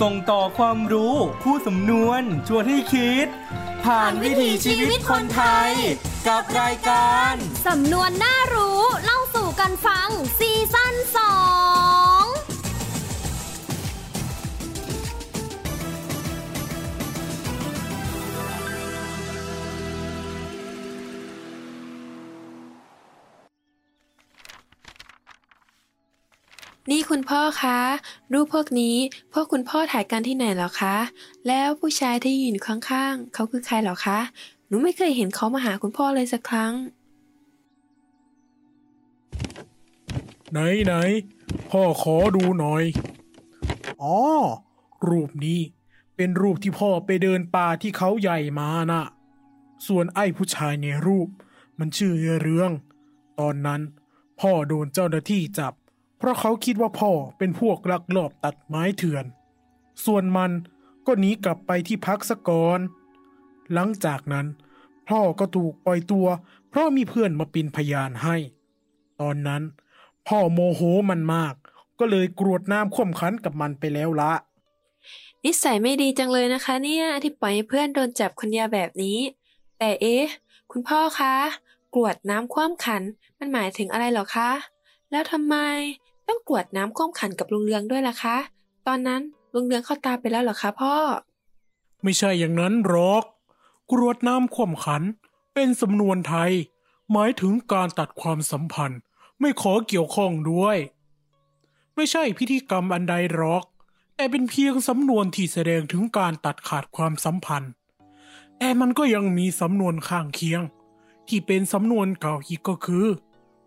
ส่งต่อความรู้คู่สำนวนชวนให้คิด ผ่านวิถีชีวิตคนไทย กับรายการ สำนวนน่ารู้เล่าสู่กันฟังซีซั่นสอง นี่คุณพ่อคะ รูปพวกนี้พวกคุณพ่อถ่ายกันที่ไหนหรอคะ แล้วผู้ชายที่ยืนอยู่ข้างๆ เขาคือใครหรอคะ หนูไม่เคยเห็นเขามาหาคุณพ่อเลยสักครั้ง ไหนไหนพ่อขอดูหน่อย อ๋อ รูปนี้ เป็นรูปที่พ่อไปเดินป่าที่เขาใหญ่มาน่ะ ส่วนไอ้ผู้ชายในรูป มันชื่อเรือง ตอนนั้นพ่อโดนเจ้าหน้าที่จับ เพราะเขาคิดว่าพ่อเป็นพวกลักลอบตัดไม้เถื่อน ส่วนมันก็หนีกลับไปที่พักสะก่อน หลังจากนั้น พ่อก็ถูกปล่อยตัว เพราะมีเพื่อนมาเป็นพยานให้ ตอนนั้น พ่อโมโหมันมาก ก็เลยกรวดน้ำข่มขันกับมันไปแล้วละ นิสัยไม่ดีจังเลยนะคะ เนี่ยที่ปล่อยให้เพื่อนโดนจับคนเดียวแบบนี้ แต่เอ๊ะ คุณพ่อคะกรวดน้ำคว่ำขันมันหมายถึงอะไรหรอคะ แล้วทำไม ต้องกรวดน้ำคว่ำขันกับลุงเรืองด้วยล่ะคะ ตอนนั้นลุงเรืองเข้าตาไปแล้วเหรอคะพ่อ ไม่ใช่อย่างนั้นหรอก กรวดน้ำข่มขัน เป็นสำนวนไทย หมายถึงการตัดความสัมพันธ์ ไม่ขอเกี่ยวข้องด้วย ไม่ใช่พิธีกรรมอันใดหรอก แต่เป็นเพียงสำนวนที่แสดงถึงการตัดขาดความสัมพันธ์ แต่มันก็ยังมีสำนวนข้างเคียง ที่เป็นสำนวนเก่าอีกก็คือ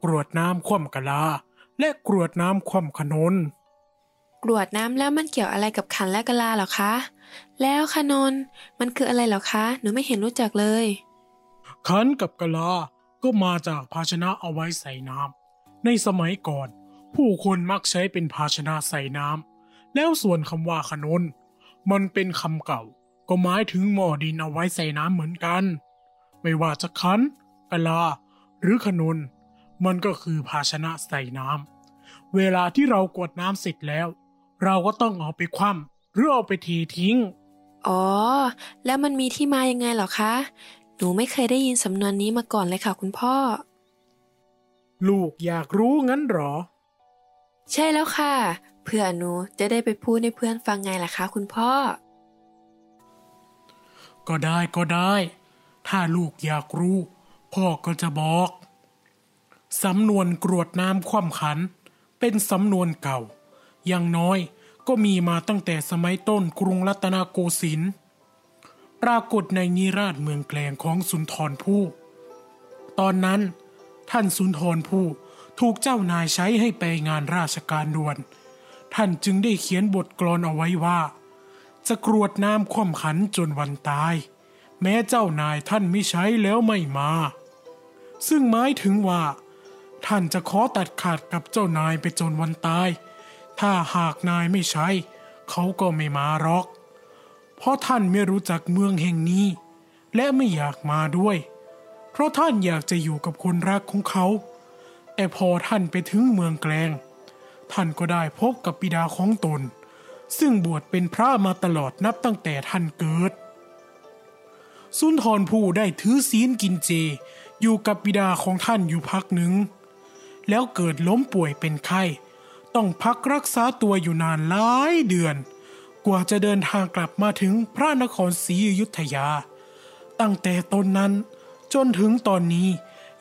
กรวดน้ำคว่ำกะลา และกรวดน้ำคว่ำขนน กรวดน้ำแล้วมันเกี่ยวอะไรกับขันและกะลาเหรอคะ แล้วขนนมันคืออะไรเหรอคะ หนูไม่เห็นรู้จักเลย ขันกับกะลา ก็มาจากภาชนะเอาไว้ใส่น้ำในสมัยก่อน ผู้คนมักใช้เป็นภาชนะใส่น้ำแล้วส่วนคำว่าขนน มันเป็นคำเก่า ก็หมายถึงหม้อดินเอาไว้ใส่น้ำเหมือนกัน ไม่ว่าจะขันกะลา หรือขนน มันก็คือภาชนะใส่น้ำเวลาที่เรากวดน้ำเสร็จแล้ว เราก็ต้องเอาไปคว่ำหรือเอาไปทีทิ้ง อ๋อ แล้วมันมีที่มายังไงเหรอคะ หนูไม่เคยได้ยินสำนวนนี้มาก่อนเลยค่ะคุณพ่อ ลูกอยากรู้งั้นเหรอ ใช่แล้วค่ะ เพื่อหนูจะได้ไปพูดให้เพื่อนฟังไงล่ะคะ คุณพ่อ ก็ได้ก็ได้ ถ้าลูกอยากรู้ พ่อก็จะบอก สำนวนกรวดน้ำคว่ำขัน เป็นสำนวนเก่า อย่างน้อยก็มีมาตั้งแต่สมัยต้นกรุงรัตนโกสินทร์ปรากฏในนิราชเมืองแกลงของสุนทรภู่ตอนนั้น ท่านสุนทรภู่ถูกเจ้านายใช้ให้ไปงานราชการด่วน ท่านจึงได้เขียนบทกลอนเอาไว้ว่า จะกรวดน้ำคว่ำขันจนวันตาย แม้เจ้านายท่านไม่ใช้แล้วไม่มา ซึ่งหมายถึงว่า ท่านจะขอตัดขาดกับเจ้านายไปจนวันตาย ถ้าหากนายไม่ใช้ เขาก็ไม่มาหรอก เพราะท่านไม่รู้จักเมืองแห่งนี้ และไม่อยากมาด้วย เพราะท่านอยากจะอยู่กับคนรักของเขา แต่พอท่านไปถึงเมืองแกลง ท่านก็ได้พบกับบิดาของตน ซึ่งบวชเป็นพระมาตลอดนับตั้งแต่ท่านเกิดสุนทรภู่ได้ถือศีลกินเจ อยู่กับบิดาของท่านอยู่พักหนึ่ง แล้วเกิดล้มป่วยเป็นไข้ ต้องพักรักษาตัวอยู่นานหลายเดือน กว่าจะเดินทางกลับมาถึงพระนครศรีอยุธยา ตั้งแต่ตนนั้นจนถึงตอนนี้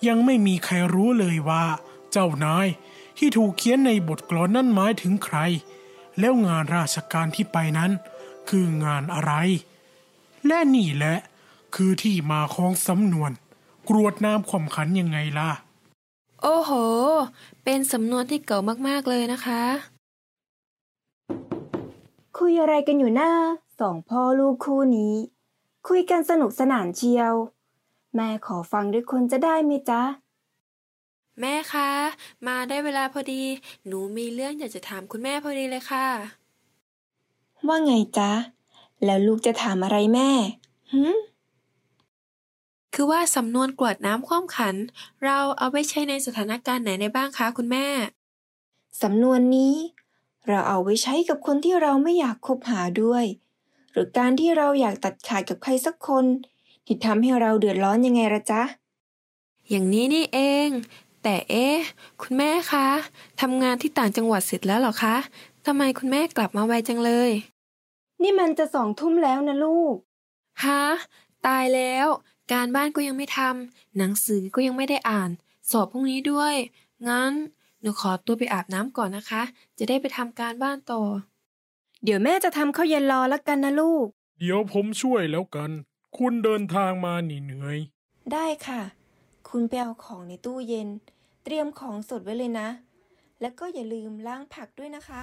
ยังไม่มีใครรู้เลยว่า เจ้านายที่ถูกเขียนในบทกลอนนั้นหมายถึงใคร แล้วงานราชการที่ไปนั้น คืองานอะไร และนี่แหละ คือที่มาของสำนวน กรวดน้ำข่มขันยังไงล่ะ โอ้โห เป็นสำนวนที่เก่ามากๆเลยนะคะคคุยอะไรกันอยู่หน้าสองพ่อลูกคู่นี้ คุยกันสนุกสนานเชียว แม่ขอฟังด้วยคนจะได้ไหมจ๊ะ แม่คะ มาได้เวลาพอดี หนูมีเรื่องอยากจะถามคุณแม่พอดีเลยค่ะ ว่าไงจ๊ะ แล้วลูกจะถามอะไรแม่หืม คือว่าสำนวนกรวดน้ำความขัน เราเอาไว้ใช้ในสถานการณ์ไหนได้บ้างคะคุณแม่ สำนวนนี้ เราเอาไว้ใช้กับคนที่เราไม่อยากคบหาด้วย หรือการที่เราอยากตัดขาดกับใครสักคนที่ทำให้เราเดือดร้อนยังไงละจ๊ะ อย่างนี้นี่เอง แต่เอ๊ะคุณแม่คะทำงานที่ต่างจังหวัดเสร็จแล้วเหรอคะทำไมคุณแม่กลับมาไวจังเลย นี่มันจะสองทุ่มแล้วนะลูกฮะตายแล้ว การบ้านก็ยังไม่ทำหนังสือก็ยังไม่ได้อ่าน สอบพรุ่งนี้ด้วย งั้น หนูขอตัวไปอาบน้ำก่อนนะคะ จะได้ไปทำการบ้านต่อ เดี๋ยวแม่จะทำข้าวเย็นรอแล้วกันนะลูก เดี๋ยวผมช่วยแล้วกัน คุณเดินทางมาหนีเหนื่อย ได้ค่ะ คุณไปเอาของในตู้เย็น เตรียมของสดไว้เลยนะ แล้วก็อย่าลืมล้างผักด้วยนะคะ